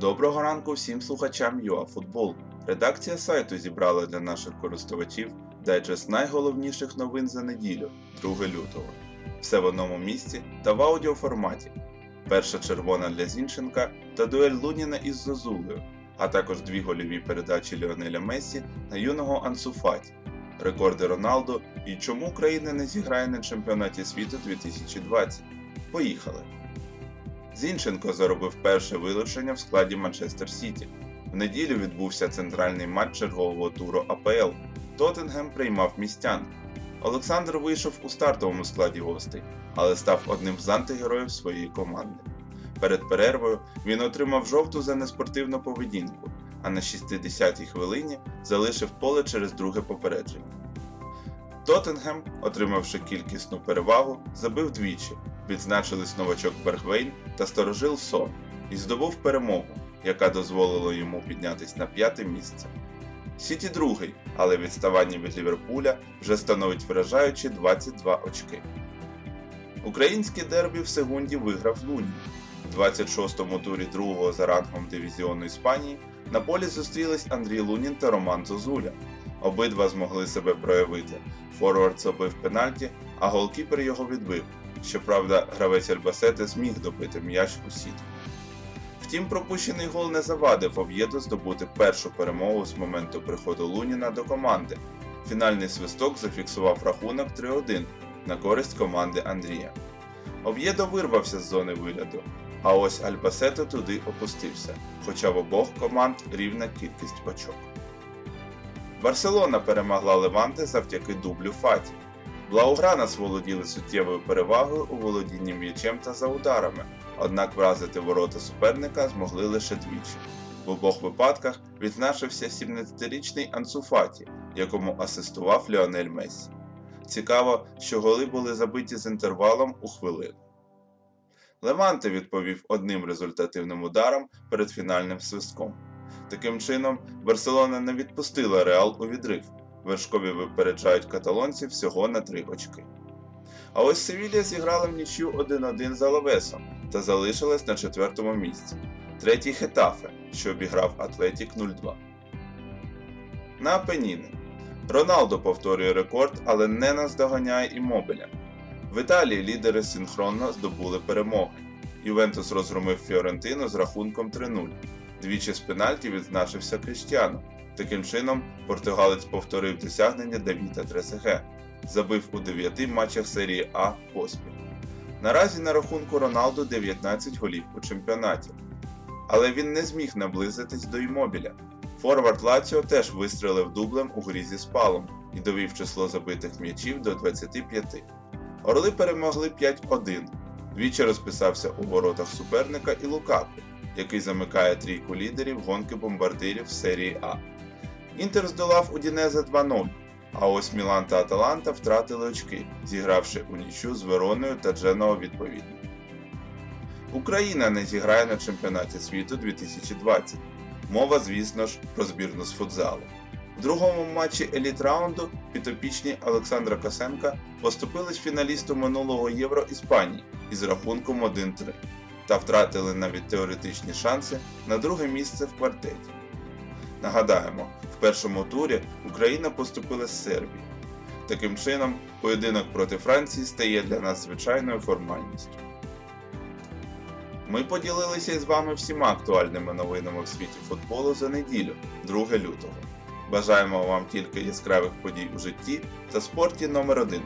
Доброго ранку всім слухачам ЮАФутбол. Редакція сайту зібрала для наших користувачів дайджест найголовніших новин за неділю, 2 лютого. Все в одному місці та в аудіоформаті. Перша червона для Зінченка та дуель Луніна із Зозулею, а також дві гольові передачі Ліонеля Мессі на юного Ансуфаті, рекорди Роналду і чому Україна не зіграє на чемпіонаті світу 2020. Поїхали! Зінченко заробив перше вилучення в складі Манчестер Сіті. В неділю відбувся центральний матч чергового туру АПЛ. Тоттенгем приймав містян. Олександр вийшов у стартовому складі гостей, але став одним з антигероїв своєї команди. Перед перервою він отримав жовту за неспортивну поведінку, а на 60-й хвилині залишив поле через друге попередження. Тоттенгем, отримавши кількісну перевагу, забив двічі, відзначились новачок Бергвейн та сторожил Сон і здобув перемогу, яка дозволила йому піднятись на п'яте місце. Сіті другий, але відставання від Ліверпуля вже становить вражаючі 22 очки. Українське дербі в Сегунді виграв Луні. У 26-му турі другого за рангом дивізіону Іспанії на полі зустрілись Андрій Лунін та Роман Зозуля. Обидва змогли себе проявити. Форвард забив пенальті, а голкіпер його відбив. Щоправда, гравець Альбасети зміг добити м'яч у сітку. Втім, пропущений гол не завадив Ов'єду здобути першу перемогу з моменту приходу Луніна до команди. Фінальний свисток зафіксував рахунок 3-1 на користь команди Андрія. Ов'єдо вирвався з зони вигляду, а ось Альбасето туди опустився, хоча в обох команд рівна кількість очок. Барселона перемогла Леванте завдяки дублю Фаті. Блаугранас володіли суттєвою перевагою у володінні м'ячем та за ударами, однак вразити ворота суперника змогли лише двічі. В обох випадках відзначився 17-річний Ансуфаті, якому асистував Ліонель Мессі. Цікаво, що голи були забиті з інтервалом у хвилину. Леванте відповів одним результативним ударом перед фінальним свистком. Таким чином, Барселона не відпустила Реал у відрив. Вершкові випереджають каталонців всього на 3 очки. А ось Севілія зіграла в нічю 1-1 за Лавесом та залишилась на четвертому місці. Третій Хетафе, що обіграв Атлетік 0-2. На Апеніни. Роналдо повторює рекорд, але не наздоганяє Імобіля. В Італії лідери синхронно здобули перемоги. Ювентус розгромив Фіорентину з рахунком 3-0. Двічі з пенальті відзначився Кріштіану. Таким чином, португалець повторив досягнення Давіда Тресеге, забив у 9 матчах серії А поспіль. Наразі на рахунку Роналду 19 голів у чемпіонаті. Але він не зміг наблизитись до Імобіля. Форвард Лаціо теж вистрелив дублем у грі зі спалом і довів число забитих м'ячів до 25. Орли перемогли 5-1. Двічі розписався у воротах суперника і Лукаку, який замикає трійку лідерів гонки бомбардирів серії А. Інтер здолав Удінезе 2-0, а ось Мілан та Аталанта втратили очки, зігравши у нічю з Вероною та Дженоа відповідно. Україна не зіграє на чемпіонаті світу 2020. Мова, звісно ж, про збірну з футзалу. В другому матчі еліт раунду підопічні Олександра Косенка поступились фіналісту минулого Євро Іспанії із рахунком 1-3 та втратили навіть теоретичні шанси на друге місце в квартеті. Нагадаємо, в першому турі Україна поступила з Сербії. Таким чином, поєдинок проти Франції стає для нас звичайною формальністю. Ми поділилися із вами всіма актуальними новинами в світі футболу за неділю, 2 лютого. Бажаємо вам тільки яскравих подій у житті та спорті номер 1